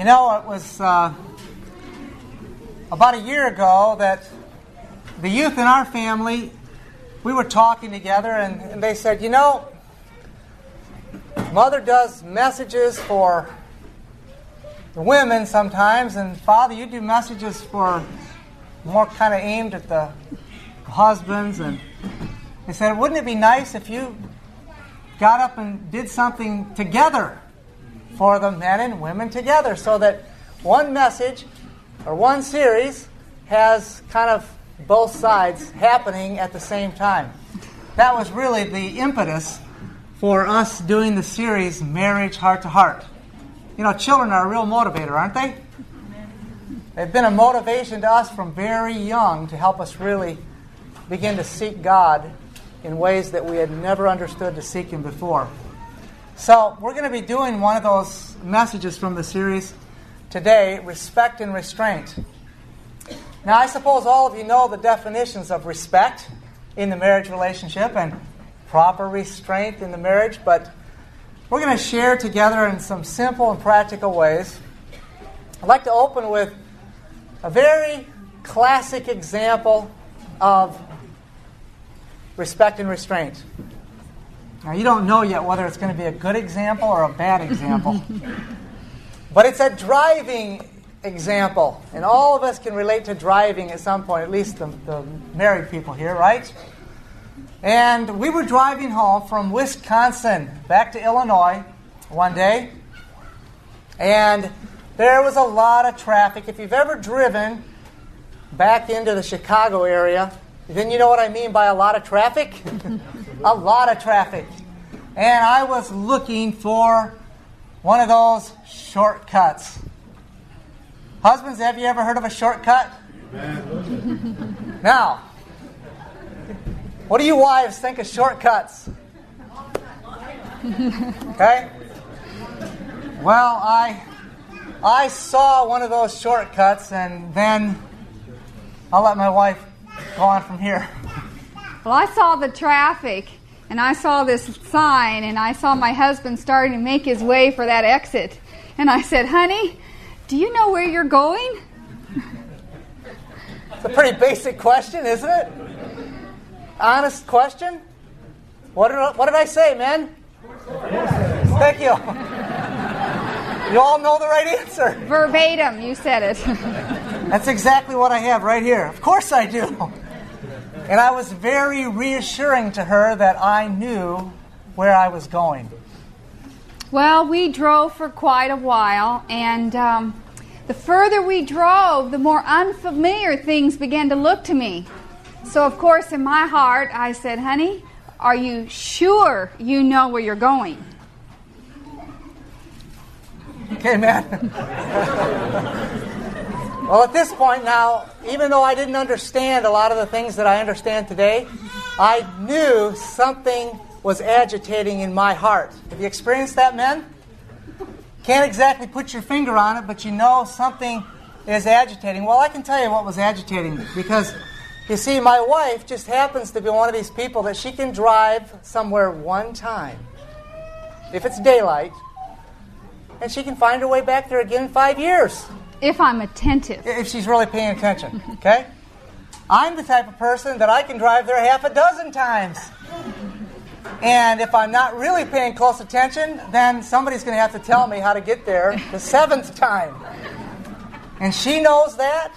You know, it was uh, about a year ago that the youth in our family, we were talking together, and, and they said, You know, Mother does messages for the women sometimes, and Father, you do messages for more kind of aimed at the husbands. And they said, Wouldn't it be nice if you got up and did something together for the men and women together so that one message or one series has kind of both sides happening at the same time. That was really the impetus for us doing the series Marriage Heart to Heart. You know, children are a real motivator, aren't they? They've been a motivation to us from very young to help us really begin to seek God in ways that we had never understood to seek Him before. So, we're going to be doing one of those messages from the series today respect and restraint. Now, I suppose all of you know the definitions of respect in the marriage relationship and proper restraint in the marriage, but we're going to share together in some simple and practical ways. I'd like to open with a very classic example of respect and restraint. Now, you don't know yet whether it's going to be a good example or a bad example. but it's a driving example. And all of us can relate to driving at some point, at least the, the married people here, right? And we were driving home from Wisconsin back to Illinois one day. And there was a lot of traffic. If you've ever driven back into the Chicago area, then you know what I mean by a lot of traffic? a lot of traffic. And I was looking for one of those shortcuts. Husbands, have you ever heard of a shortcut? now, what do you wives think of shortcuts? Okay? Well, I I saw one of those shortcuts and then I'll let my wife go on from here. Well, I saw the traffic and I saw this sign and I saw my husband starting to make his way for that exit. And I said, honey, do you know where you're going? It's a pretty basic question, isn't it? Honest question. What did, what did I say, man? Thank you. You all know the right answer. Verbatim, you said it. That's exactly what I have right here. Of course I do. And I was very reassuring to her that I knew where I was going. Well, we drove for quite a while, and um, the further we drove, the more unfamiliar things began to look to me. So, of course, in my heart, I said, Honey, are you sure you know where you're going? Okay, man. well, at this point now, even though I didn't understand a lot of the things that I understand today, I knew something was agitating in my heart. Have you experienced that, men? Can't exactly put your finger on it, but you know something is agitating. Well, I can tell you what was agitating me because you see, my wife just happens to be one of these people that she can drive somewhere one time, if it's daylight, and she can find her way back there again in five years. If I'm attentive. If she's really paying attention, okay? I'm the type of person that I can drive there half a dozen times. And if I'm not really paying close attention, then somebody's going to have to tell me how to get there the seventh time. And she knows that.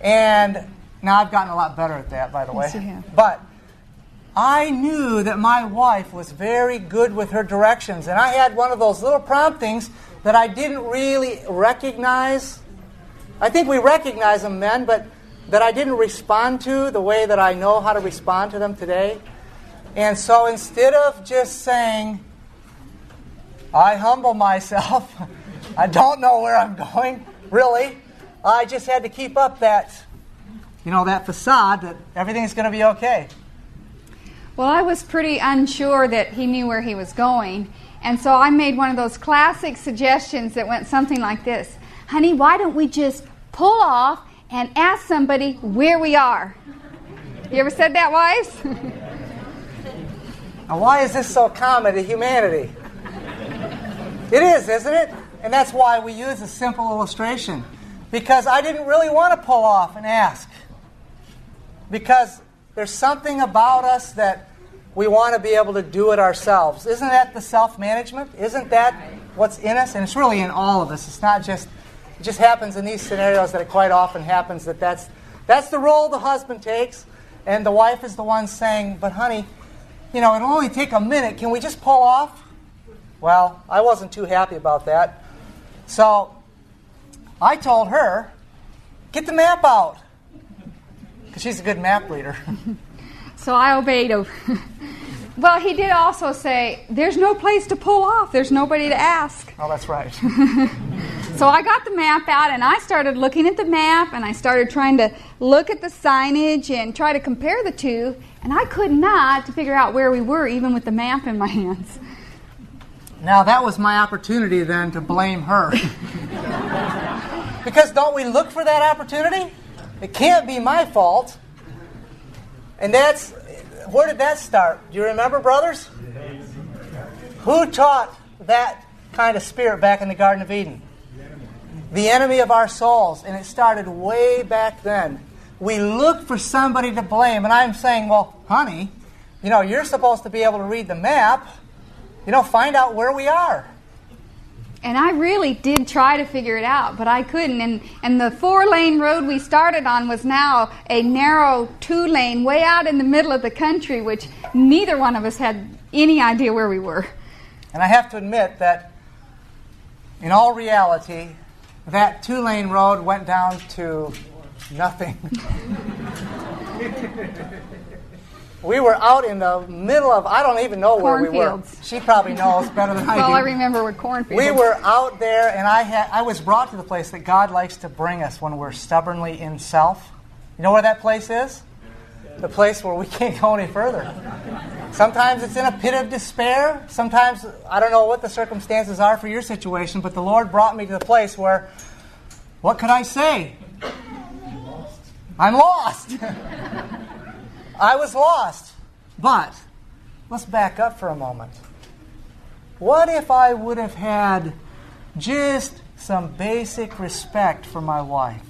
And now I've gotten a lot better at that, by the way. Yes, but I knew that my wife was very good with her directions, and I had one of those little promptings that I didn't really recognize. I think we recognize them then, but that I didn't respond to the way that I know how to respond to them today. And so instead of just saying, I humble myself, I don't know where I'm going, really, I just had to keep up that, you know, that facade that everything's going to be okay. Well, I was pretty unsure that he knew where he was going. And so I made one of those classic suggestions that went something like this Honey, why don't we just pull off and ask somebody where we are? You ever said that, wives? now, why is this so common to humanity? It is, isn't it? And that's why we use a simple illustration. Because I didn't really want to pull off and ask. Because there's something about us that we want to be able to do it ourselves. Isn't that the self management? Isn't that what's in us? And it's really in all of us. It's not just, it just happens in these scenarios that it quite often happens that that's, that's the role the husband takes. And the wife is the one saying, But honey, you know, it'll only take a minute. Can we just pull off? Well, I wasn't too happy about that. So I told her, Get the map out. Because she's a good map reader. so I obeyed him. well, he did also say, There's no place to pull off, there's nobody to ask. Oh, that's right. So I got the map out and I started looking at the map and I started trying to look at the signage and try to compare the two. And I could not to figure out where we were, even with the map in my hands. Now, that was my opportunity then to blame her. because don't we look for that opportunity? It can't be my fault. And that's where did that start? Do you remember, brothers? Who taught that kind of spirit back in the Garden of Eden? the enemy of our souls. And it started way back then. We look for somebody to blame. And I'm saying, well, honey, you know, you're supposed to be able to read the map, you know, find out where we are. And I really did try to figure it out, but I couldn't. And, and the four lane road we started on was now a narrow two lane way out in the middle of the country, which neither one of us had any idea where we were. And I have to admit that in all reality, that two lane road went down to nothing. we were out in the middle of, I don't even know where we were. She probably knows better than I do. Well, I remember with cornfields. We were out there, and I, had, I was brought to the place that God likes to bring us when we're stubbornly in self. You know where that place is? The place where we can't go any further. Sometimes it's in a pit of despair. Sometimes, I don't know what the circumstances are for your situation, but the Lord brought me to the place where, what could I say? I'm lost. I was lost. But, let's back up for a moment. What if I would have had just some basic respect for my wife?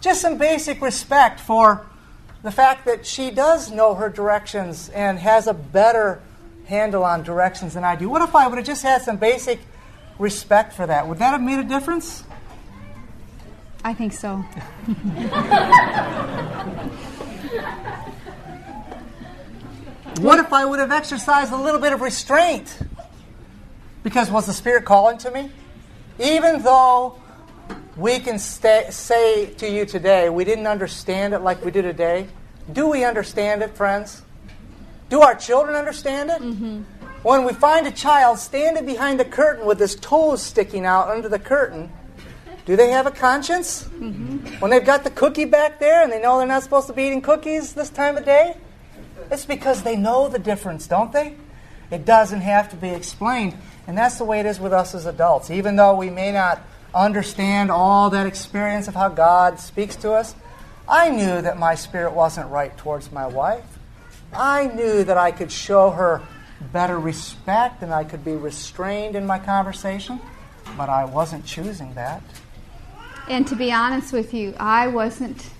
Just some basic respect for the fact that she does know her directions and has a better handle on directions than I do. What if I would have just had some basic respect for that? Would that have made a difference? I think so. what if I would have exercised a little bit of restraint? Because was the Spirit calling to me? Even though we can stay, say to you today, we didn't understand it like we do today. Do we understand it, friends? Do our children understand it? Mm-hmm. When we find a child standing behind the curtain with his toes sticking out under the curtain, do they have a conscience? Mm-hmm. When they've got the cookie back there and they know they're not supposed to be eating cookies this time of day? It's because they know the difference, don't they? It doesn't have to be explained. And that's the way it is with us as adults. Even though we may not understand all that experience of how God speaks to us. I knew that my spirit wasn't right towards my wife. I knew that I could show her better respect and I could be restrained in my conversation, but I wasn't choosing that. And to be honest with you, I wasn't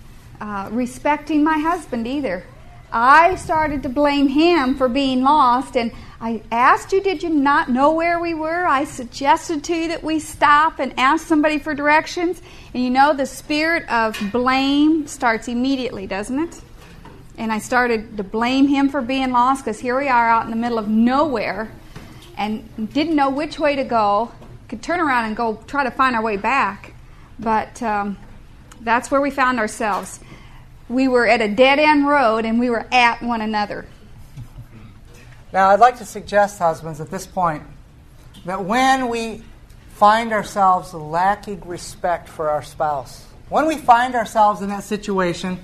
uh, respecting my husband either. I started to blame him for being lost, and I asked you, did you not know where we were? I suggested to you that we stop and ask somebody for directions. And you know, the spirit of blame starts immediately, doesn't it? And I started to blame him for being lost because here we are out in the middle of nowhere and didn't know which way to go. Could turn around and go try to find our way back. But um, that's where we found ourselves. We were at a dead end road and we were at one another. Now, I'd like to suggest, husbands, at this point, that when we find ourselves lacking respect for our spouse, when we find ourselves in that situation,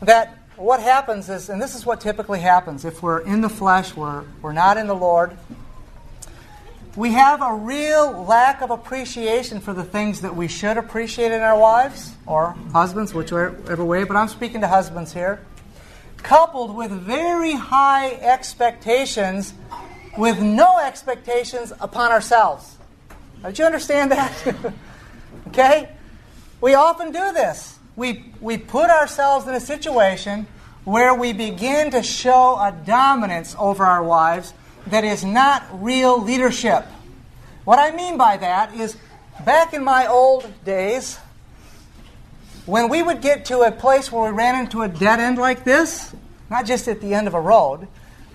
that what happens is, and this is what typically happens if we're in the flesh, we're, we're not in the Lord, we have a real lack of appreciation for the things that we should appreciate in our wives or husbands, whichever way, but I'm speaking to husbands here coupled with very high expectations with no expectations upon ourselves. Did you understand that? okay? We often do this. We, we put ourselves in a situation where we begin to show a dominance over our wives that is not real leadership. What I mean by that is back in my old days, when we would get to a place where we ran into a dead end like this, not just at the end of a road,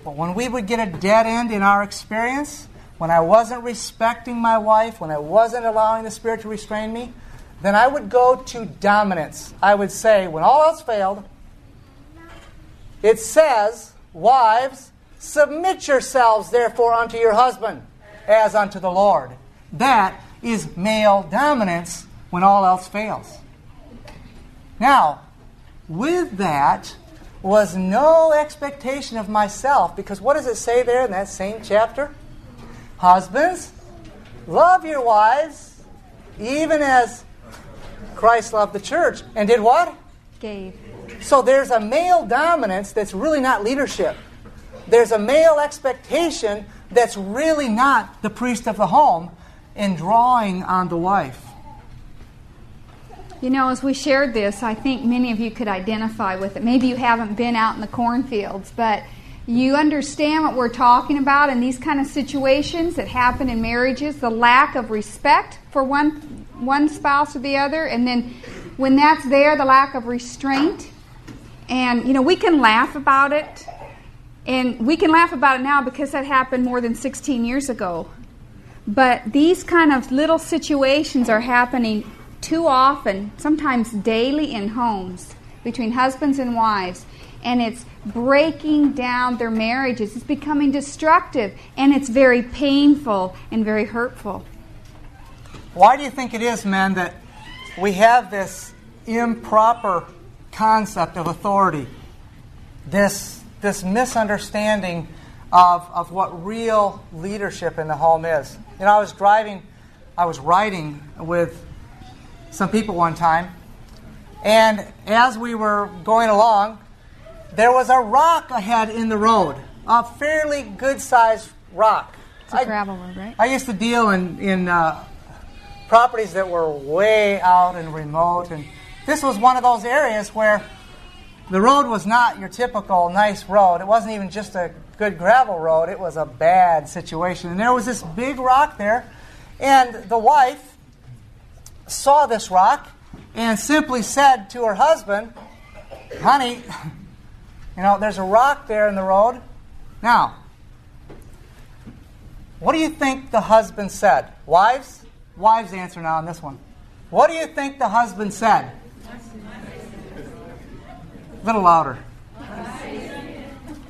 but when we would get a dead end in our experience, when I wasn't respecting my wife, when I wasn't allowing the Spirit to restrain me, then I would go to dominance. I would say, when all else failed, it says, Wives, submit yourselves therefore unto your husband, as unto the Lord. That is male dominance when all else fails. Now, with that was no expectation of myself, because what does it say there in that same chapter? Husbands, love your wives, even as Christ loved the church. And did what? Gave. So there's a male dominance that's really not leadership. There's a male expectation that's really not the priest of the home in drawing on the wife. You know, as we shared this, I think many of you could identify with it. Maybe you haven't been out in the cornfields, but you understand what we're talking about in these kind of situations that happen in marriages the lack of respect for one, one spouse or the other, and then when that's there, the lack of restraint. And, you know, we can laugh about it, and we can laugh about it now because that happened more than 16 years ago. But these kind of little situations are happening too often, sometimes daily in homes between husbands and wives, and it's breaking down their marriages. It's becoming destructive, and it's very painful and very hurtful. Why do you think it is, men, that we have this improper concept of authority? This, this misunderstanding of, of what real leadership in the home is. You know, I was driving, I was riding with some people one time, and as we were going along, there was a rock ahead in the road, a fairly good sized rock. It's a I, gravel road, right? I used to deal in, in uh, properties that were way out and remote, and this was one of those areas where the road was not your typical nice road. It wasn't even just a good gravel road, it was a bad situation. And there was this big rock there, and the wife saw this rock and simply said to her husband, Honey, you know, there's a rock there in the road. Now, what do you think the husband said? Wives? Wives answer now on this one. What do you think the husband said? A little louder.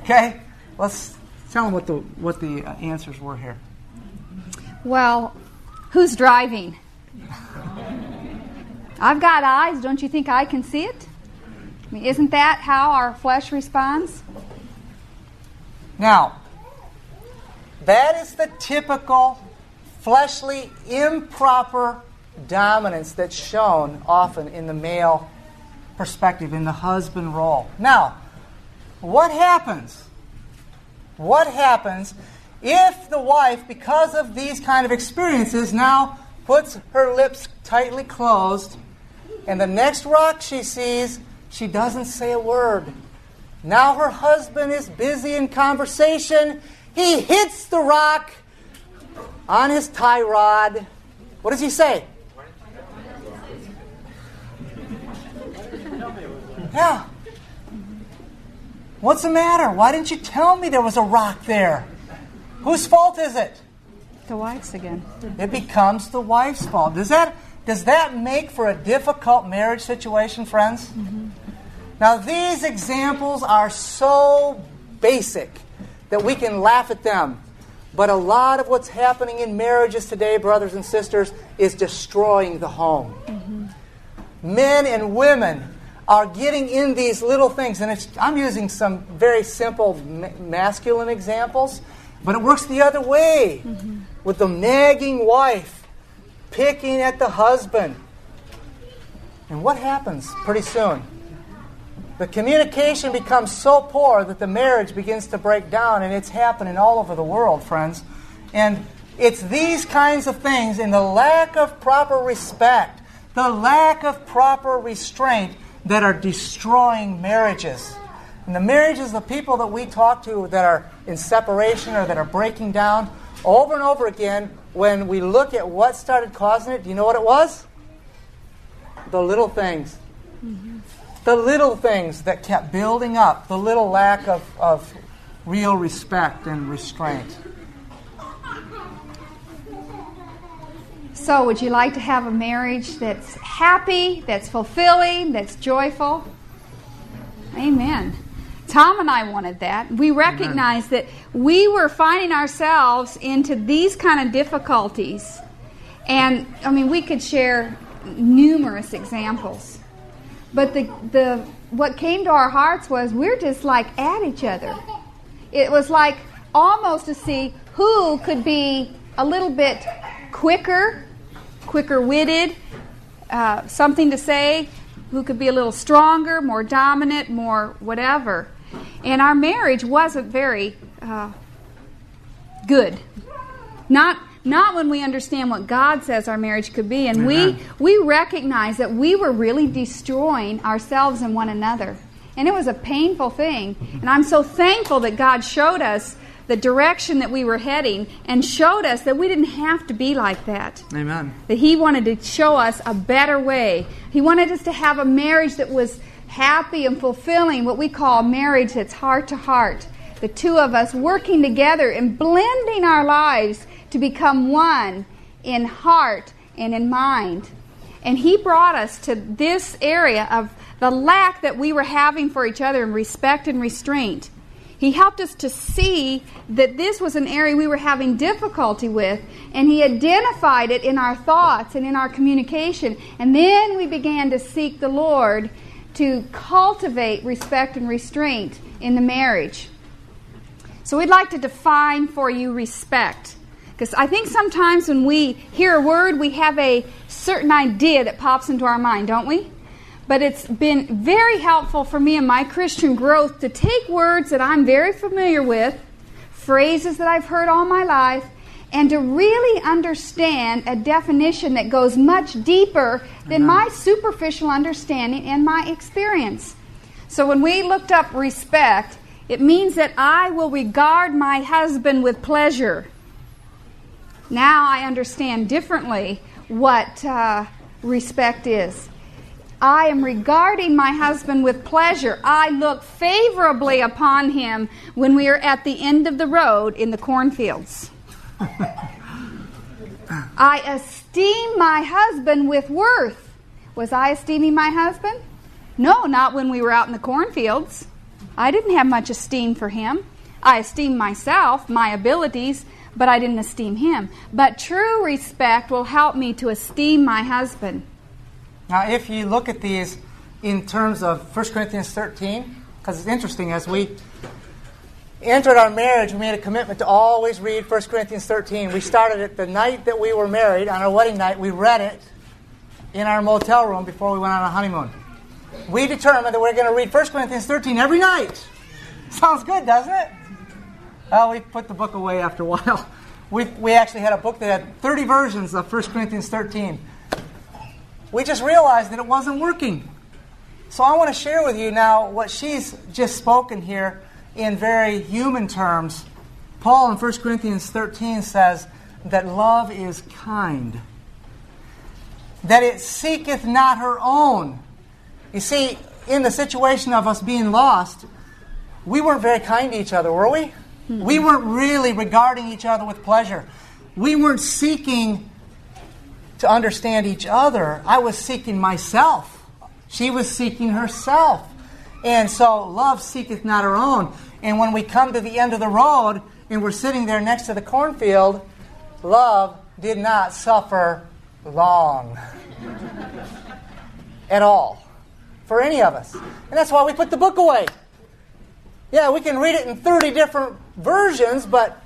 Okay, let's tell them what the what the uh, answers were here. Well, who's driving? I've got eyes. Don't you think I can see it? I mean, isn't that how our flesh responds? Now, that is the typical fleshly, improper dominance that's shown often in the male perspective, in the husband role. Now, what happens? What happens if the wife, because of these kind of experiences, now puts her lips tightly closed, and the next rock she sees, she doesn't say a word. Now her husband is busy in conversation. He hits the rock on his tie rod. What does he say? Yeah. What's the matter? Why didn't you tell me there was a rock there? Whose fault is it? The wife's again. It becomes the wife's fault. Does that does that make for a difficult marriage situation, friends? Mm-hmm. Now these examples are so basic that we can laugh at them. But a lot of what's happening in marriages today, brothers and sisters, is destroying the home. Mm-hmm. Men and women are getting in these little things, and I'm using some very simple ma- masculine examples, but it works the other way. Mm-hmm with the nagging wife picking at the husband. And what happens pretty soon? The communication becomes so poor that the marriage begins to break down, and it's happening all over the world, friends. And It's these kinds of things and the lack of proper respect, the lack of proper restraint that are destroying marriages. And the marriages of the people that we talk to that are in separation or that are breaking down, over and over again, when we look at what started causing it, do you know what it was? The little things. Mm-hmm. The little things that kept building up, the little lack of, of real respect and restraint. So, would you like to have a marriage that's happy, that's fulfilling, that's joyful? Amen. Tom and I wanted that. We recognized Amen. that we were finding ourselves into these kind of difficulties. And I mean, we could share numerous examples. But the, the what came to our hearts was we're just like at each other. It was like almost to see who could be a little bit quicker quicker witted, uh, something to say, who could be a little stronger, more dominant, more whatever. And our marriage wasn't very uh, good. Not not when we understand what God says our marriage could be, and Amen. we we recognize that we were really destroying ourselves and one another, and it was a painful thing. And I'm so thankful that God showed us the direction that we were heading and showed us that we didn't have to be like that. Amen. That He wanted to show us a better way. He wanted us to have a marriage that was happy and fulfilling, what we call a marriage that's heart to heart. The two of us working together and blending our lives to become one in heart and in mind. And He brought us to this area of the lack that we were having for each other in respect and restraint. He helped us to see that this was an area we were having difficulty with, and He identified it in our thoughts and in our communication. And then we began to seek the Lord to cultivate respect and restraint in the marriage. So we'd like to define for you respect. Because I think sometimes when we hear a word, we have a certain idea that pops into our mind, don't we? But it's been very helpful for me in my Christian growth to take words that I'm very familiar with, phrases that I've heard all my life, and to really understand a definition that goes much deeper than my superficial understanding and my experience. So when we looked up respect, it means that I will regard my husband with pleasure. Now I understand differently what uh, respect is. I am regarding my husband with pleasure. I look favorably upon him when we are at the end of the road in the cornfields. I esteem my husband with worth. Was I esteeming my husband? No, not when we were out in the cornfields. I didn't have much esteem for him. I esteemed myself, my abilities, but I didn't esteem him. But true respect will help me to esteem my husband. Now, if you look at these in terms of 1 Corinthians 13, because it's interesting, as we entered our marriage, we made a commitment to always read 1 Corinthians 13. We started it the night that we were married, on our wedding night. We read it in our motel room before we went on a honeymoon. We determined that we're going to read 1 Corinthians 13 every night. Sounds good, doesn't it? Well, we put the book away after a while. We, we actually had a book that had 30 versions of 1 Corinthians 13 we just realized that it wasn't working. So I want to share with you now what she's just spoken here in very human terms. Paul in 1 Corinthians 13 says that love is kind, that it seeketh not her own. You see, in the situation of us being lost, we weren't very kind to each other, were we? Mm-hmm. We weren't really regarding each other with pleasure. We weren't seeking to understand each other. I was seeking myself. She was seeking herself. And so love seeketh not her own. And when we come to the end of the road and we're sitting there next to the cornfield, love did not suffer long at all for any of us. And that's why we put the book away. Yeah, we can read it in 30 different versions, but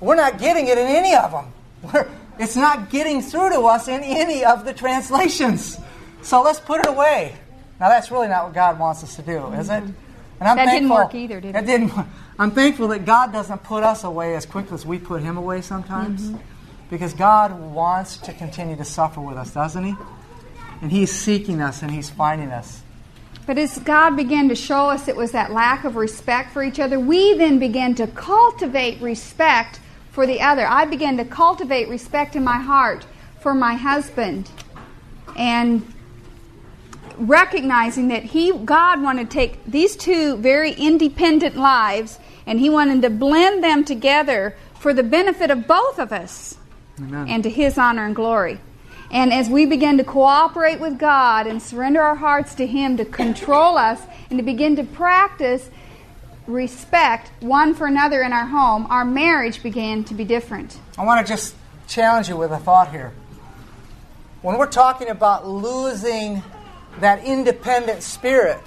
we're not getting it in any of them. We're, it's not getting through to us in any of the translations. So let's put it away. Now, that's really not what God wants us to do, is it? And I'm that thankful. didn't work either, did it? That didn't. I'm thankful that God doesn't put us away as quickly as we put Him away sometimes. Mm-hmm. Because God wants to continue to suffer with us, doesn't He? And He's seeking us and He's finding us. But as God began to show us it was that lack of respect for each other, we then began to cultivate respect for the other. I began to cultivate respect in my heart for my husband. And recognizing that he God wanted to take these two very independent lives and he wanted to blend them together for the benefit of both of us Amen. and to his honor and glory. And as we begin to cooperate with God and surrender our hearts to him to control us and to begin to practice respect one for another in our home, our marriage began to be different. I want to just challenge you with a thought here. When we're talking about losing that independent spirit.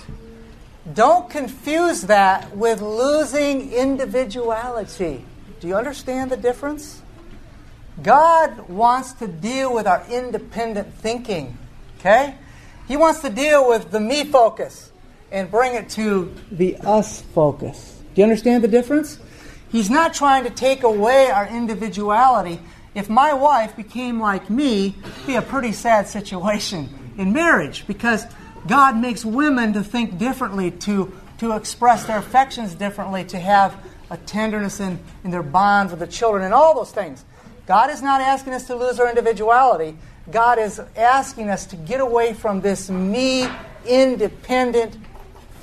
Don't confuse that with losing individuality. Do you understand the difference? God wants to deal with our independent thinking, okay? He wants to deal with the me focus and bring it to the us focus. Do you understand the difference? He's not trying to take away our individuality. If my wife became like me, it'd be a pretty sad situation in marriage because God makes women to think differently, to, to express their affections differently, to have a tenderness in, in their bond with the children, and all those things. God is not asking us to lose our individuality. God is asking us to get away from this me independent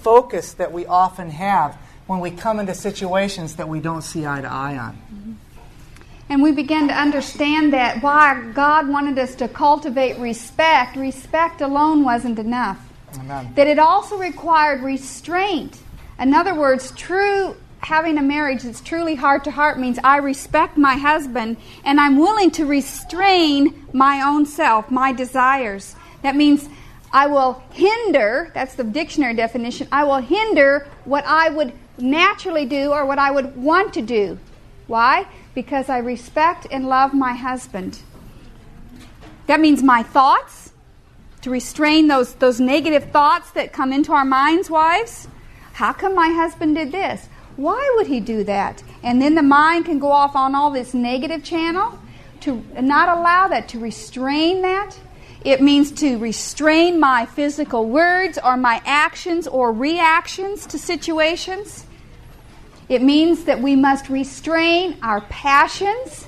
focus that we often have when we come into situations that we don't see eye to eye on. Mm-hmm. And we began to understand that why God wanted us to cultivate respect, respect alone wasn't enough. Amen. That it also required restraint. In other words, true having a marriage that's truly heart to heart means I respect my husband and I'm willing to restrain my own self, my desires. That means I will hinder, that's the dictionary definition, I will hinder what I would naturally do or what I would want to do. Why? because I respect and love my husband. That means my thoughts, to restrain those, those negative thoughts that come into our minds, wives. How come my husband did this? Why would he do that? And then the mind can go off on all this negative channel to not allow that, to restrain that. It means to restrain my physical words or my actions or reactions to situations. It means that we must restrain our passions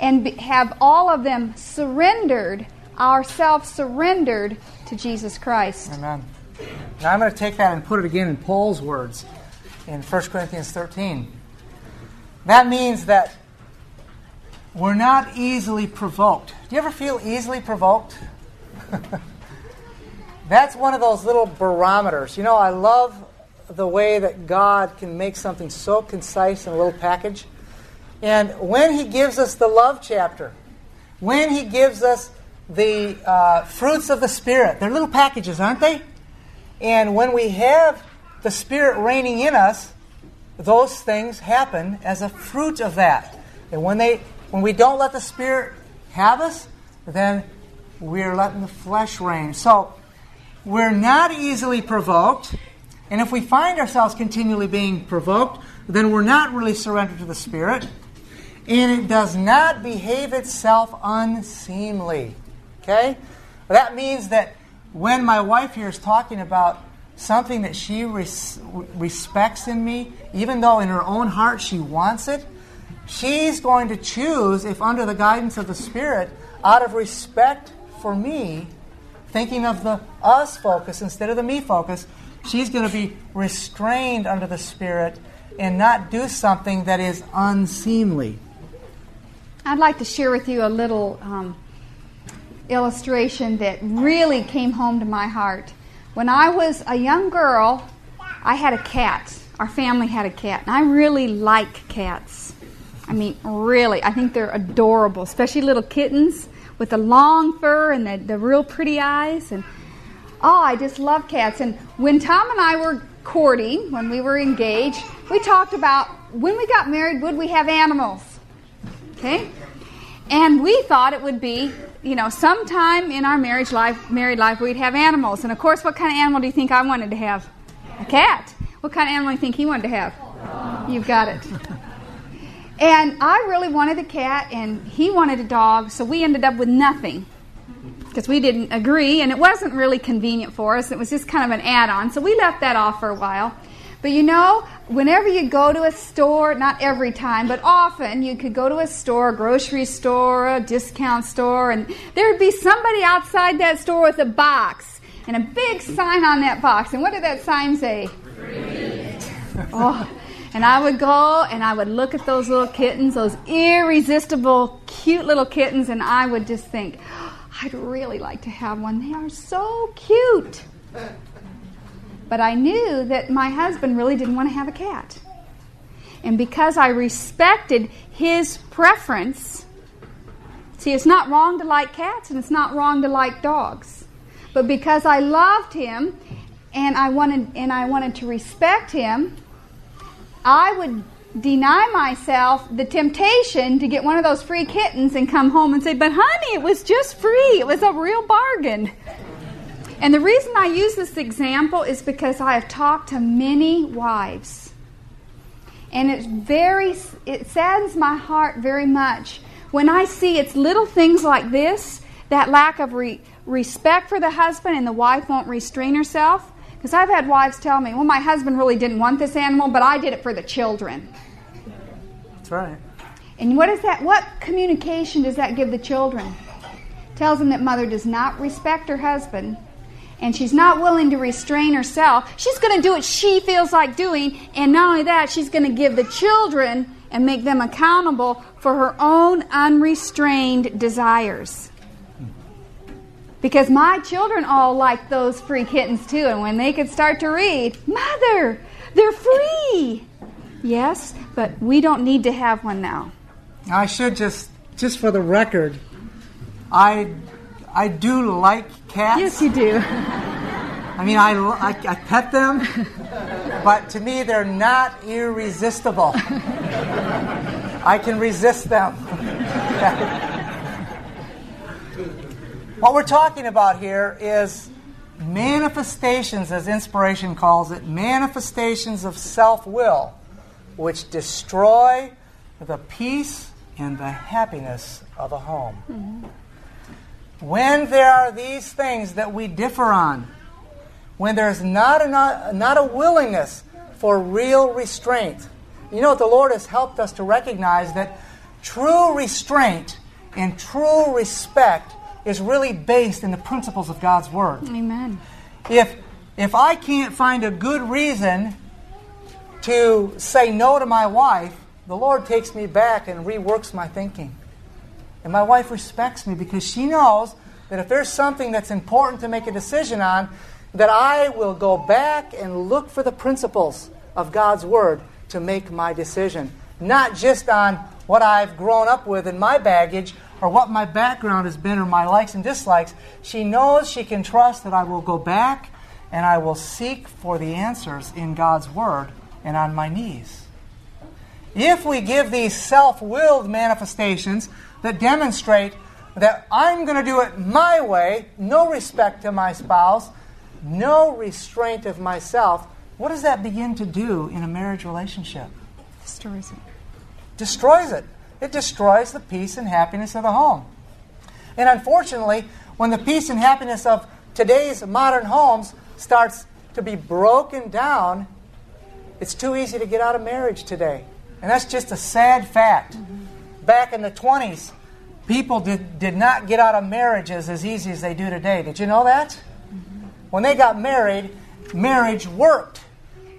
and have all of them surrendered, ourselves surrendered to Jesus Christ. Amen. Now I'm going to take that and put it again in Paul's words in 1 Corinthians 13. That means that we're not easily provoked. Do you ever feel easily provoked? That's one of those little barometers. You know, I love the way that God can make something so concise in a little package. And when He gives us the love chapter, when He gives us the uh, fruits of the Spirit, they're little packages, aren't they? And when we have the Spirit reigning in us, those things happen as a fruit of that. And when they when we don't let the Spirit have us, then we're letting the flesh reign. So we're not easily provoked. And if we find ourselves continually being provoked, then we're not really surrendered to the Spirit. And it does not behave itself unseemly. Okay? That means that when my wife here is talking about something that she res- respects in me, even though in her own heart she wants it, she's going to choose, if under the guidance of the Spirit, out of respect for me, thinking of the us focus instead of the me focus, she's going to be restrained under the Spirit and not do something that is unseemly. I'd like to share with you a little um, illustration that really came home to my heart. When I was a young girl, I had a cat. Our family had a cat, and I really like cats. I mean, really, I think they're adorable, especially little kittens with the long fur and the, the real pretty eyes. And Oh, I just love cats. And when Tom and I were courting, when we were engaged, we talked about when we got married, would we have animals? Okay? And we thought it would be, you know, sometime in our marriage life, married life, we'd have animals. And of course, what kind of animal do you think I wanted to have? A cat. What kind of animal do you think he wanted to have? You've got it. And I really wanted a cat, and he wanted a dog, so we ended up with nothing because we didn't agree, and it wasn't really convenient for us. It was just kind of an add on, so we left that off for a while. But you know, whenever you go to a store, not every time, but often, you could go to a store, a grocery store, a discount store, and there would be somebody outside that store with a box and a big sign on that box. And what did that sign say? oh, and I would go and I would look at those little kittens, those irresistible, cute little kittens, and I would just think, oh, I'd really like to have one. They are so cute. But I knew that my husband really didn't want to have a cat. And because I respected his preference, see, it's not wrong to like cats and it's not wrong to like dogs. But because I loved him and I wanted and I wanted to respect him, I would deny myself the temptation to get one of those free kittens and come home and say, But honey, it was just free. It was a real bargain. And the reason I use this example is because I have talked to many wives. And it's very, it saddens my heart very much when I see it's little things like this, that lack of re- respect for the husband, and the wife won't restrain herself. Because I've had wives tell me, well, my husband really didn't want this animal, but I did it for the children. That's right. And what is that? What communication does that give the children? Tells them that mother does not respect her husband and she's not willing to restrain herself. She's going to do what she feels like doing, and not only that, she's going to give the children and make them accountable for her own unrestrained desires. Because my children all like those free kittens too, and when they could start to read, Mother, they're free! Yes, but we don't need to have one now. I should just, just for the record, I, I do like cats. Yes, you do. I mean, I, I, I pet them, but to me, they're not irresistible. I can resist them. what we're talking about here is manifestations, as inspiration calls it, manifestations of self will, which destroy the peace and the happiness of a home. Mm-hmm. When there are these things that we differ on, when there's not a, not, not a willingness for real restraint, you know, what the Lord has helped us to recognize that true restraint and true respect is really based in the principles of God's Word. Amen. If, if I can't find a good reason to say no to my wife, the Lord takes me back and reworks my thinking. And my wife respects me because she knows that if there's something that's important to make a decision on, that I will go back and look for the principles of God's Word to make my decision. Not just on what I've grown up with in my baggage or what my background has been or my likes and dislikes. She knows she can trust that I will go back and I will seek for the answers in God's Word and on my knees. If we give these self willed manifestations that demonstrate that I'm going to do it my way, no respect to my spouse, no restraint of myself, what does that begin to do in a marriage relationship? Destroys it. Destroys it. It destroys the peace and happiness of the home. And unfortunately, when the peace and happiness of today's modern homes starts to be broken down, it's too easy to get out of marriage today. And that's just a sad fact. Mm-hmm. Back in the 20s, people did, did not get out of marriages as easy as they do today. Did you know that? Mm-hmm. When they got married, marriage worked.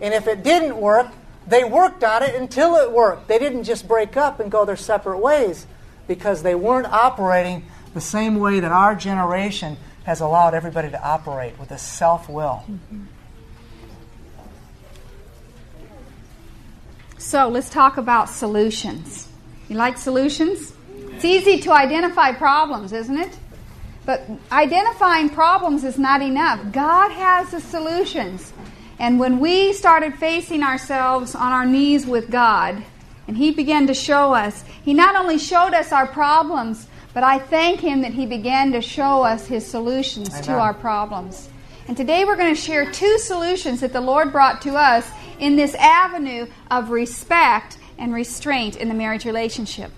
And if it didn't work, they worked on it until it worked. They didn't just break up and go their separate ways because they weren't operating the same way that our generation has allowed everybody to operate with a self will. Mm-hmm. So let's talk about solutions. You like solutions? It's easy to identify problems, isn't it? But identifying problems is not enough. God has the solutions. And when we started facing ourselves on our knees with God, and He began to show us, He not only showed us our problems, but I thank Him that He began to show us His solutions Amen. to our problems. And today we're going to share two solutions that the Lord brought to us in this avenue of respect and restraint in the marriage relationship.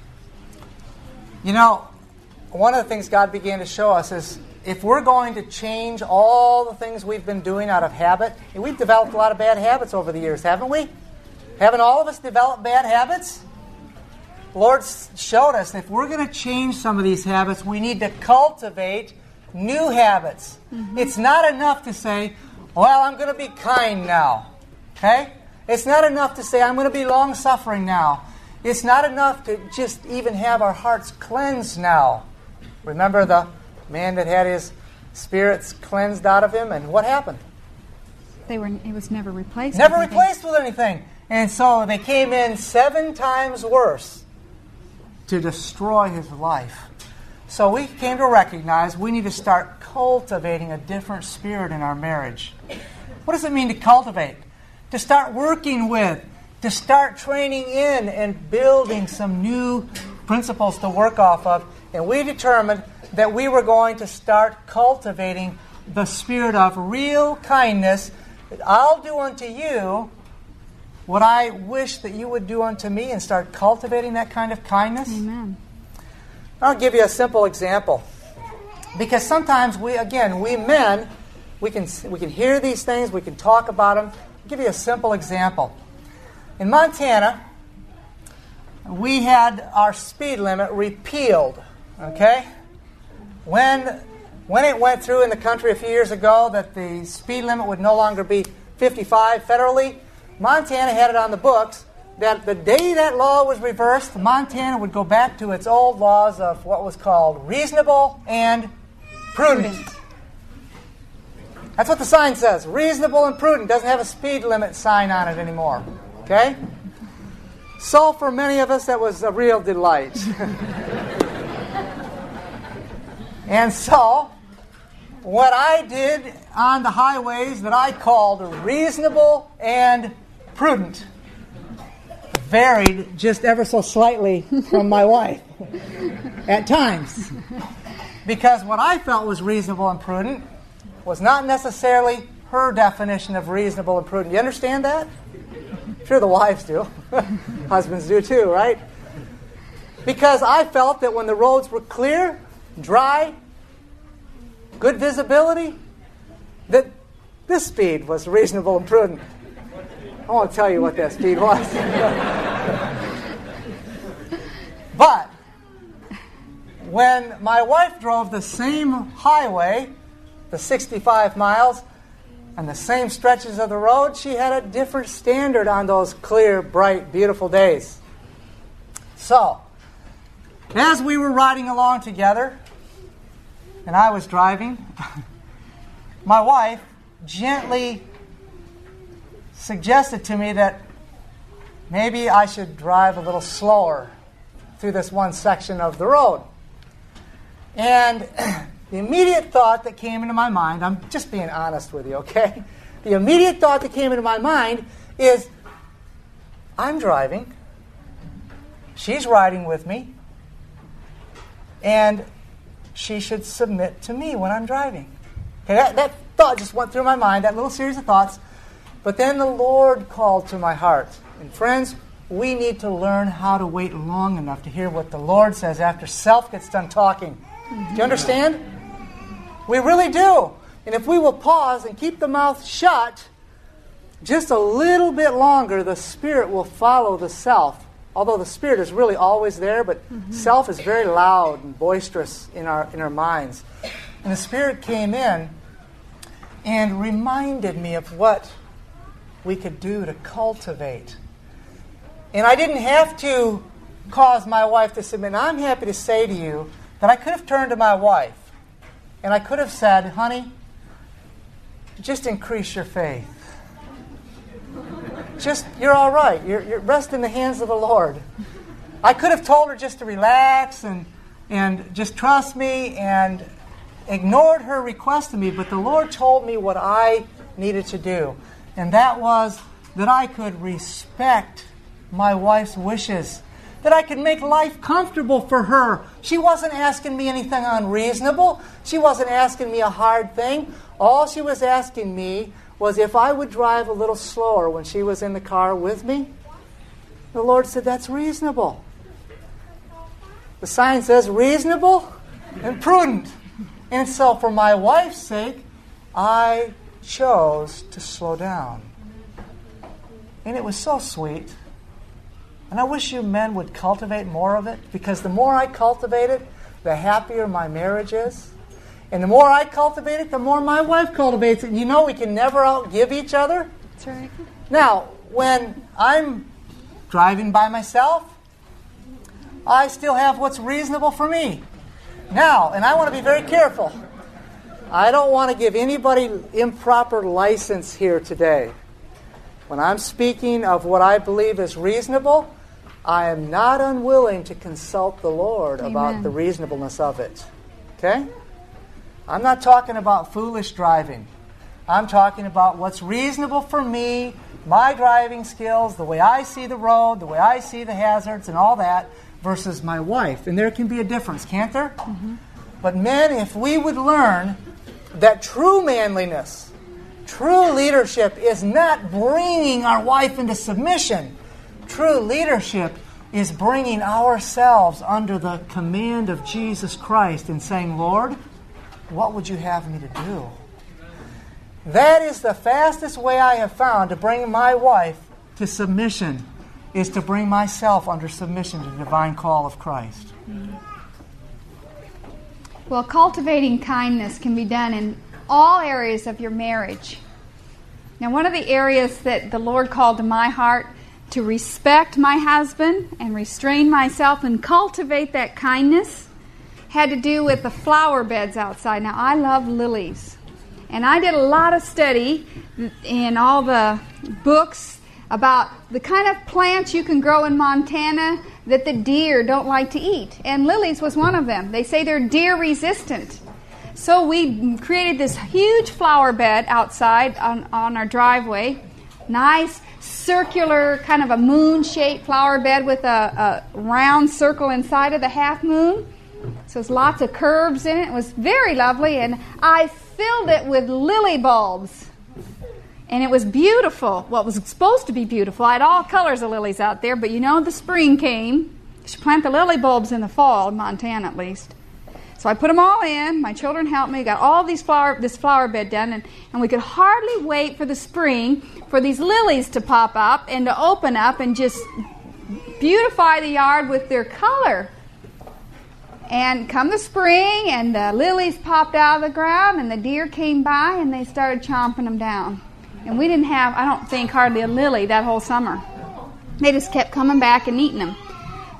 You know, one of the things God began to show us is if we're going to change all the things we've been doing out of habit, and we've developed a lot of bad habits over the years, haven't we? Haven't all of us developed bad habits? The Lord showed us if we're going to change some of these habits, we need to cultivate new habits. Mm-hmm. It's not enough to say, well, I'm going to be kind now. Okay? It's not enough to say, I'm going to be long suffering now. It's not enough to just even have our hearts cleansed now. Remember the man that had his spirits cleansed out of him, and what happened? They were. It was never replaced. Never with replaced with anything, and so they came in seven times worse to destroy his life. So we came to recognize we need to start cultivating a different spirit in our marriage. What does it mean to cultivate? To start working with, to start training in and building some new principles to work off of. And we determined that we were going to start cultivating the spirit of real kindness. I'll do unto you what I wish that you would do unto me and start cultivating that kind of kindness. Amen. I'll give you a simple example. Because sometimes we, again, we men, we can, we can hear these things, we can talk about them. I'll give you a simple example. In Montana, we had our speed limit repealed. Okay? When, when it went through in the country a few years ago that the speed limit would no longer be 55 federally, Montana had it on the books that the day that law was reversed, Montana would go back to its old laws of what was called reasonable and prudent. That's what the sign says. Reasonable and prudent. Doesn't have a speed limit sign on it anymore. Okay? So for many of us, that was a real delight. and so, what I did on the highways that I called reasonable and prudent varied just ever so slightly from my wife at times. Because what I felt was reasonable and prudent was not necessarily her definition of reasonable and prudent. You understand that? sure, the wives do. Husbands do too, right? Because I felt that when the roads were clear, dry, good visibility, that this speed was reasonable and prudent. I won't tell you what that speed was. but when my wife drove the same highway, the 65 miles, and the same stretches of the road, she had a different standard on those clear, bright, beautiful days. So, as we were riding along together, and I was driving, my wife gently suggested to me that maybe I should drive a little slower through this one section of the road. And the immediate thought that came into my mind, I'm just being honest with you, okay? The immediate thought that came into my mind is I'm driving, she's riding with me, and she should submit to me when I'm driving. Okay, that, that thought just went through my mind, that little series of thoughts. But then the Lord called to my heart. And friends, we need to learn how to wait long enough to hear what the Lord says after self gets done talking. Do you understand? We really do. And if we will pause and keep the mouth shut just a little bit longer, the Spirit will follow the self. Although the Spirit is really always there, but mm-hmm. self is very loud and boisterous in our, in our minds. And the Spirit came in and reminded me of what we could do to cultivate. And I didn't have to cause my wife to submit. I'm happy to say to you that I could have turned to my wife and I could have said, honey, just increase your faith. Just, you're all right. You're, you're rest in the hands of the Lord. I could have told her just to relax and, and just trust me and ignored her request of me, but the Lord told me what I needed to do and that was that I could respect my wife's wishes, that I could make life comfortable for her. She wasn't asking me anything unreasonable, she wasn't asking me a hard thing. All she was asking me was if I would drive a little slower when she was in the car with me, the Lord said, That's reasonable. The sign says reasonable and prudent. And so, for my wife's sake, I chose to slow down. And it was so sweet. And I wish you men would cultivate more of it because the more I cultivate it, the happier my marriage is. And the more I cultivate it, the more my wife cultivates it. You know we can never outgive each other. That's right. Now, when I'm driving by myself, I still have what's reasonable for me. Now, and I want to be very careful. I don't want to give anybody improper license here today. When I'm speaking of what I believe is reasonable, I am not unwilling to consult the Lord Amen. about the reasonableness of it. Okay? I'm not talking about foolish driving. I'm talking about what's reasonable for me, my driving skills, the way I see the road, the way I see the hazards, and all that, versus my wife. And there can be a difference, can't there? Mm-hmm. But men, if we would learn that true manliness, true leadership is not bringing our wife into submission, true leadership is bringing ourselves under the command of Jesus Christ and saying, Lord, what would you have me to do? That is the fastest way I have found to bring my wife to submission, is to bring myself under submission to the divine call of Christ. Well, cultivating kindness can be done in all areas of your marriage. Now, one of the areas that the Lord called to my heart to respect my husband and restrain myself and cultivate that kindness had to do with the flower beds outside. Now, I love lilies. And I did a lot of study in all the books about the kind of plants you can grow in Montana that the deer don't like to eat. And lilies was one of them. They say they're deer resistant. So we created this huge flower bed outside on, on our driveway. Nice circular, kind of a moon shaped flower bed with a, a round circle inside of the half moon. So there's lots of curves in it. It was very lovely, and I filled it with lily bulbs. And it was beautiful. It was supposed to be beautiful. I had all colors of lilies out there, but you know, the spring came. You should plant the lily bulbs in the fall, in Montana at least. So I put them all in. My children helped me. Got all these flower, this flower bed done, and, and we could hardly wait for the spring for these lilies to pop up and to open up and just beautify the yard with their color. And come the spring, and the lilies popped out of the ground, and the deer came by, and they started chomping them down. And we didn't have, I don't think, hardly a lily that whole summer. They just kept coming back and eating them.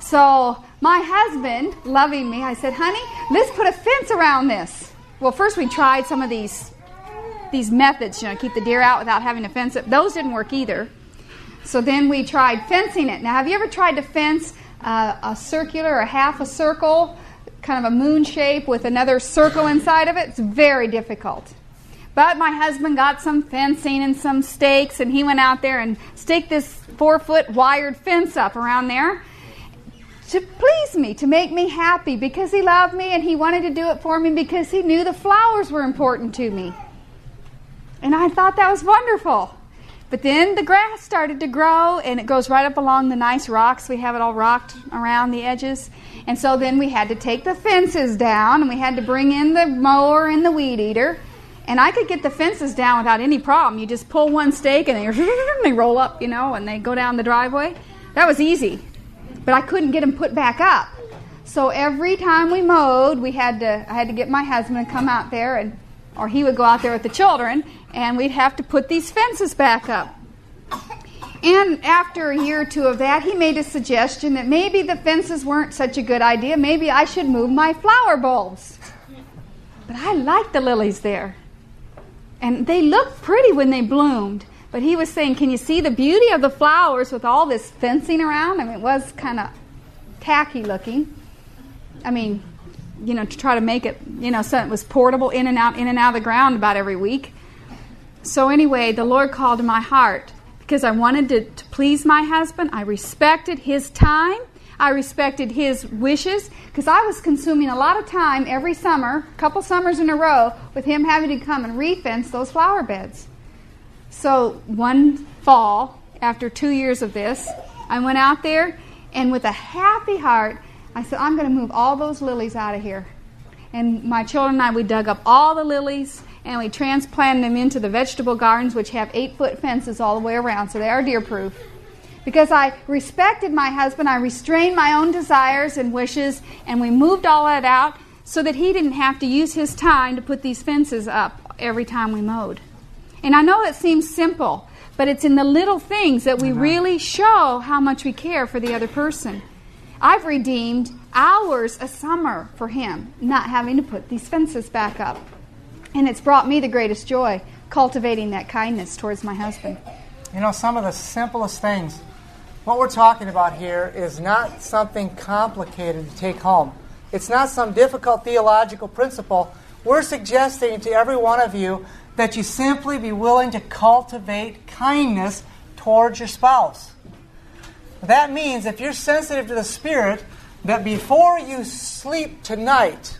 So my husband, loving me, I said, honey, let's put a fence around this. Well, first we tried some of these these methods, you know, keep the deer out without having to fence it. Those didn't work either. So then we tried fencing it. Now, have you ever tried to fence uh, a circular or half a circle, kind of a moon shape with another circle inside of it? It's very difficult. But my husband got some fencing and some stakes, and he went out there and staked this four foot wired fence up around there to please me, to make me happy, because he loved me and he wanted to do it for me because he knew the flowers were important to me. And I thought that was wonderful. But then the grass started to grow and it goes right up along the nice rocks. We have it all rocked around the edges. And so then we had to take the fences down and we had to bring in the mower and the weed eater. And I could get the fences down without any problem. You just pull one stake and they, they roll up, you know, and they go down the driveway. That was easy. But I couldn't get them put back up. So every time we mowed, we had to I had to get my husband to come out there and or he would go out there with the children and we'd have to put these fences back up. And after a year or two of that, he made a suggestion that maybe the fences weren't such a good idea. Maybe I should move my flower bulbs. But I liked the lilies there. And they looked pretty when they bloomed. But he was saying, Can you see the beauty of the flowers with all this fencing around? I mean, it was kind of tacky looking. I mean, you know, to try to make it, you know, so it was portable in and out, in and out of the ground about every week. So, anyway, the Lord called to my heart because I wanted to, to please my husband. I respected his time. I respected his wishes because I was consuming a lot of time every summer, a couple summers in a row, with him having to come and refence those flower beds. So one fall, after two years of this, I went out there and with a happy heart, I said, I'm going to move all those lilies out of here. And my children and I, we dug up all the lilies and we transplanted them into the vegetable gardens, which have eight foot fences all the way around, so they are deer proof. Because I respected my husband, I restrained my own desires and wishes, and we moved all that out so that he didn't have to use his time to put these fences up every time we mowed. And I know it seems simple, but it's in the little things that we really show how much we care for the other person. I've redeemed hours a summer for him, not having to put these fences back up. And it's brought me the greatest joy cultivating that kindness towards my husband. You know, some of the simplest things. What we're talking about here is not something complicated to take home. It's not some difficult theological principle. We're suggesting to every one of you that you simply be willing to cultivate kindness towards your spouse. That means if you're sensitive to the Spirit, that before you sleep tonight,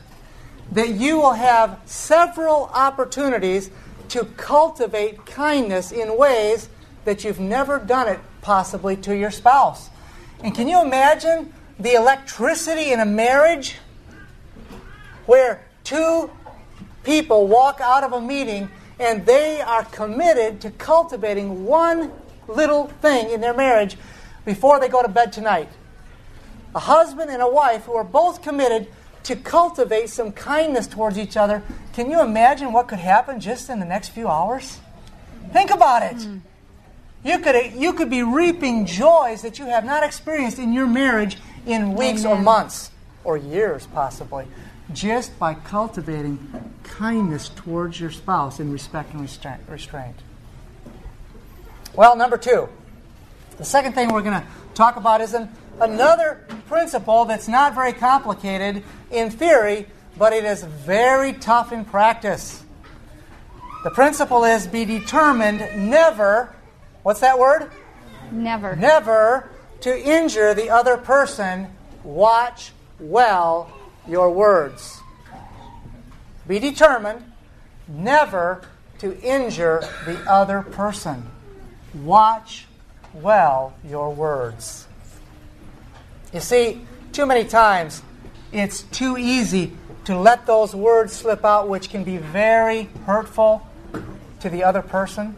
that you will have several opportunities to cultivate kindness in ways that you've never done it possibly to your spouse. And can you imagine the electricity in a marriage where two people walk out of a meeting and they are committed to cultivating one little thing in their marriage before they go to bed tonight? A husband and a wife who are both committed to cultivate some kindness towards each other. Can you imagine what could happen just in the next few hours? Think about it. Mm. You could, you could be reaping joys that you have not experienced in your marriage in weeks Amen. or months or years, possibly, just by cultivating kindness towards your spouse in respect and restraint. Well, number two, the second thing we're going to talk about is an another principle that's not very complicated in theory, but it is very tough in practice. The principle is be determined never, what's that word? Never. Never to injure the other person. Watch well your words. Be determined never to injure the other person. Watch well your words. You see, too many times it's too easy to let those words slip out, which can be very hurtful to the other person.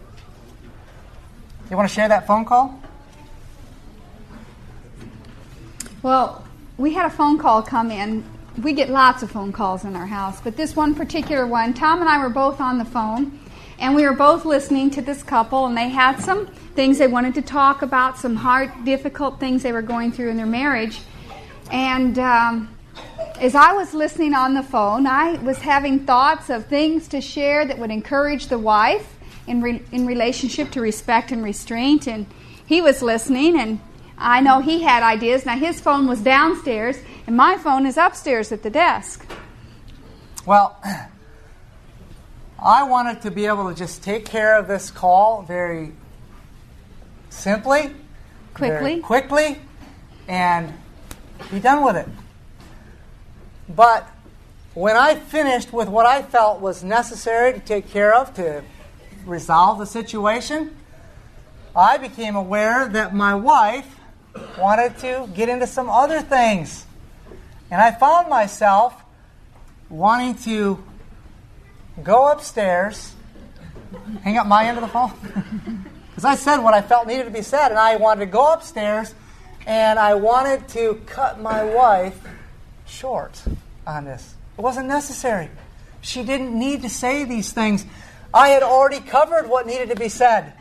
You want to share that phone call? Well, we had a phone call come in. We get lots of phone calls in our house, but this one particular one, Tom and I were both on the phone, and we were both listening to this couple, and they had some things they wanted to talk about, some hard, difficult things they were going through in their marriage. And um, as I was listening on the phone, I was having thoughts of things to share that would encourage the wife in, re- in relationship to respect and restraint. And he was listening, and I know he had ideas. Now, his phone was downstairs, and my phone is upstairs at the desk. Well, I wanted to be able to just take care of this call very simply, quickly, quickly, and be done with it. But when I finished with what I felt was necessary to take care of to resolve the situation, I became aware that my wife wanted to get into some other things. And I found myself wanting to go upstairs, hang up my end of the phone. Because I said what I felt needed to be said, and I wanted to go upstairs and I wanted to cut my wife short on this. It wasn't necessary. She didn't need to say these things. I had already covered what needed to be said.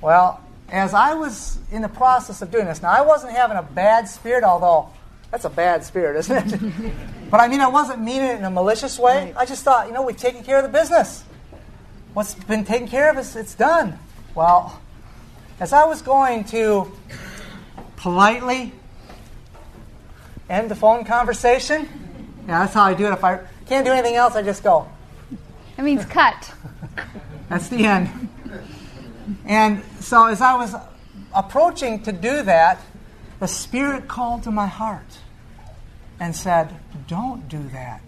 Well, as I was in the process of doing this, now I wasn't having a bad spirit, although that's a bad spirit, isn't it? but I mean, I wasn't meaning it in a malicious way. Right. I just thought, you know, we've taken care of the business what's been taken care of is it's done. Well, as I was going to politely end the phone conversation, yeah, that's how I do it. If I can't do anything else, I just go. That means cut. that's the end. And so as I was approaching to do that, the Spirit called to my heart and said, Don't do that.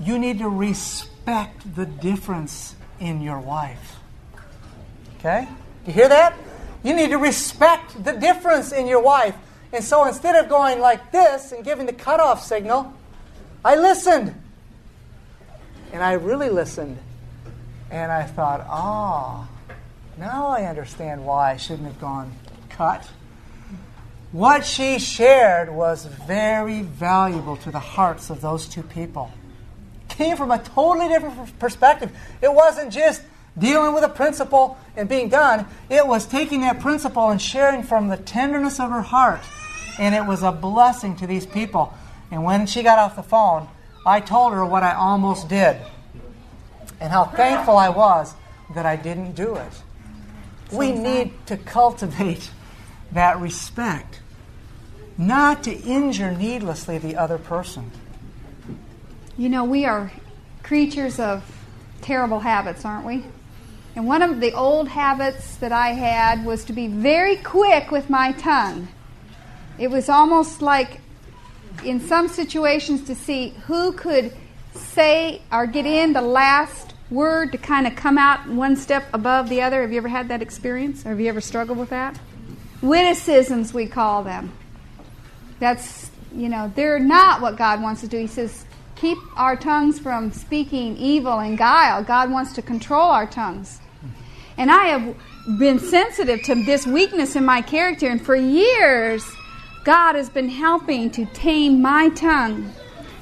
You need to respect the difference in your wife. Okay? You hear that? You need to respect the difference in your wife. And so instead of going like this and giving the cutoff signal, I listened. And I really listened. And I thought, ah, oh, now I understand why I shouldn't have gone cut. What she shared was very valuable to the hearts of those two people. Came from a totally different perspective. It wasn't just dealing with a principle and being done, it was taking that principle and sharing from the tenderness of her heart. And it was a blessing to these people. And when she got off the phone, I told her what I almost did and how thankful I was that I didn't do it. We need to cultivate that respect, not to injure needlessly the other person. You know, we are creatures of terrible habits, aren't we? And one of the old habits that I had was to be very quick with my tongue. It was almost like in some situations to see who could say or get in the last word to kind of come out one step above the other. Have you ever had that experience? Or have you ever struggled with that? Witticisms, we call them. That's, you know, they're not what God wants to do. He says, keep our tongues from speaking evil and guile. God wants to control our tongues. And I have been sensitive to this weakness in my character, and for years, God has been helping to tame my tongue.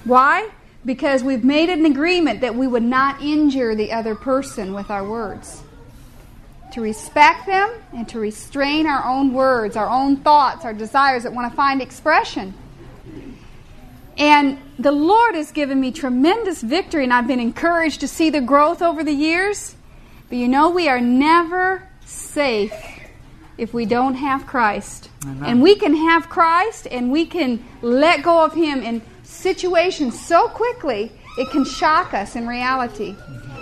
Why? Because we've made an agreement that we would not injure the other person with our words. To respect them and to restrain our own words, our own thoughts, our desires that want to find expression. And the Lord has given me tremendous victory, and I've been encouraged to see the growth over the years. But you know, we are never safe if we don't have Christ. Amen. And we can have Christ and we can let go of Him in situations so quickly, it can shock us in reality.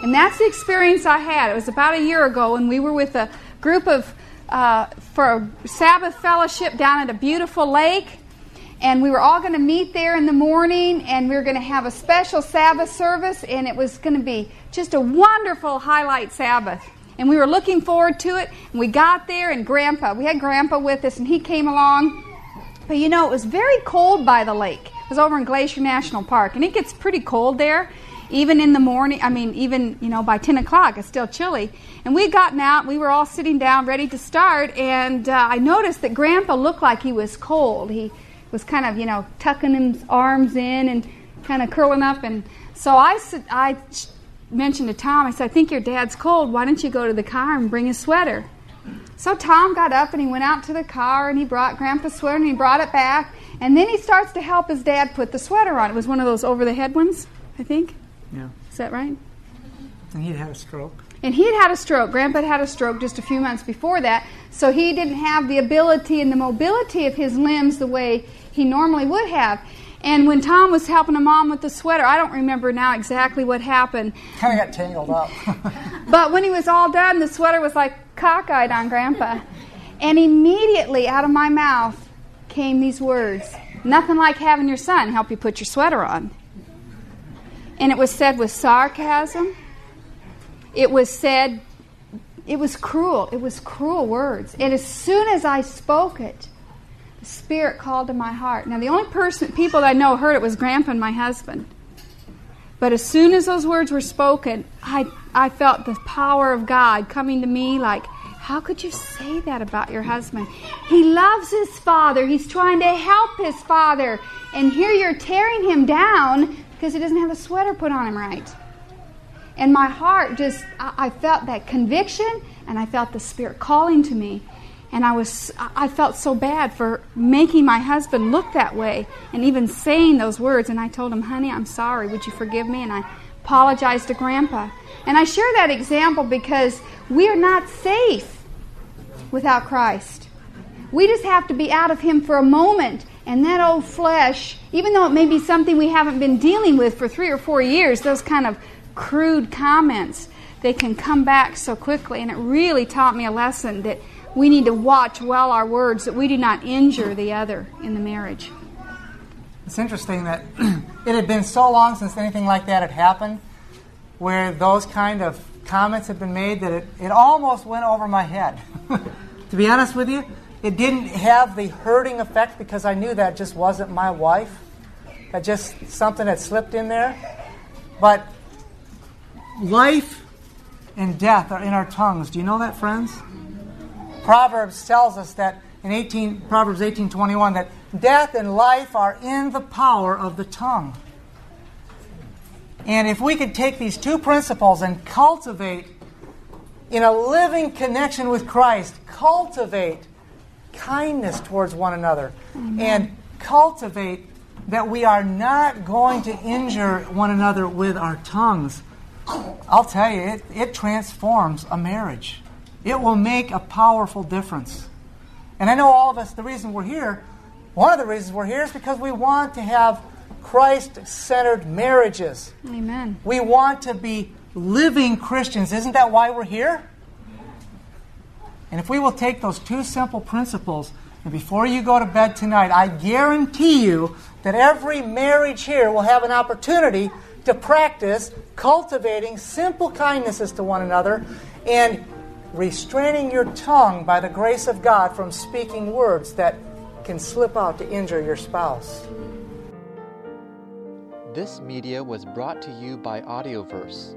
And that's the experience I had. It was about a year ago when we were with a group of, uh, for a Sabbath fellowship down at a beautiful lake. And we were all going to meet there in the morning and we were going to have a special Sabbath service. And it was going to be just a wonderful highlight Sabbath. And we were looking forward to it. And we got there, and Grandpa, we had Grandpa with us, and he came along. But you know, it was very cold by the lake. It was over in Glacier National Park, and it gets pretty cold there. Even in the morning, I mean, even, you know, by 10 o'clock, it's still chilly. And we had gotten out, we were all sitting down ready to start, and uh, I noticed that Grandpa looked like he was cold. He was kind of, you know, tucking his arms in and kind of curling up. And so I, I mentioned to Tom, I said, I think your dad's cold. Why don't you go to the car and bring a sweater? So Tom got up and he went out to the car and he brought Grandpa's sweater and he brought it back. And then he starts to help his dad put the sweater on. It was one of those over the head ones, I think. Yeah. Is that right? And he'd had a stroke. And he had had a stroke. Grandpa had had a stroke just a few months before that. So he didn't have the ability and the mobility of his limbs the way he normally would have. And when Tom was helping a mom with the sweater, I don't remember now exactly what happened. Kind of got tangled up. but when he was all done, the sweater was like cockeyed on Grandpa. And immediately out of my mouth came these words Nothing like having your son help you put your sweater on. And it was said with sarcasm. It was said, it was cruel. It was cruel words. And as soon as I spoke it, the Spirit called to my heart. Now, the only person, people that I know heard it was Grandpa and my husband. But as soon as those words were spoken, I, I felt the power of God coming to me like, how could you say that about your husband? He loves his father. He's trying to help his father. And here you're tearing him down because he doesn't have a sweater put on him right. And my heart just, I, I felt that conviction and I felt the Spirit calling to me. And I was I felt so bad for making my husband look that way and even saying those words and I told him, "Honey, I'm sorry. Would you forgive me?" And I apologized to grandpa. And I share that example because we are not safe without Christ. We just have to be out of him for a moment and that old flesh, even though it may be something we haven't been dealing with for 3 or 4 years, those kind of crude comments, they can come back so quickly and it really taught me a lesson that we need to watch well our words that we do not injure the other in the marriage. It's interesting that it had been so long since anything like that had happened, where those kind of comments had been made that it, it almost went over my head. to be honest with you, it didn't have the hurting effect because I knew that just wasn't my wife. That just something that slipped in there. But life and death are in our tongues. Do you know that, friends? Proverbs tells us that in 18, Proverbs 18:21 that death and life are in the power of the tongue. And if we could take these two principles and cultivate in a living connection with Christ, cultivate kindness towards one another and cultivate that we are not going to injure one another with our tongues. I'll tell you, it, it transforms a marriage. It will make a powerful difference. And I know all of us, the reason we're here, one of the reasons we're here is because we want to have Christ centered marriages. Amen. We want to be living Christians. Isn't that why we're here? And if we will take those two simple principles, and before you go to bed tonight, I guarantee you that every marriage here will have an opportunity to practice cultivating simple kindnesses to one another and restraining your tongue by the grace of God from speaking words that can slip out to injure your spouse. This media was brought to you by Audioverse,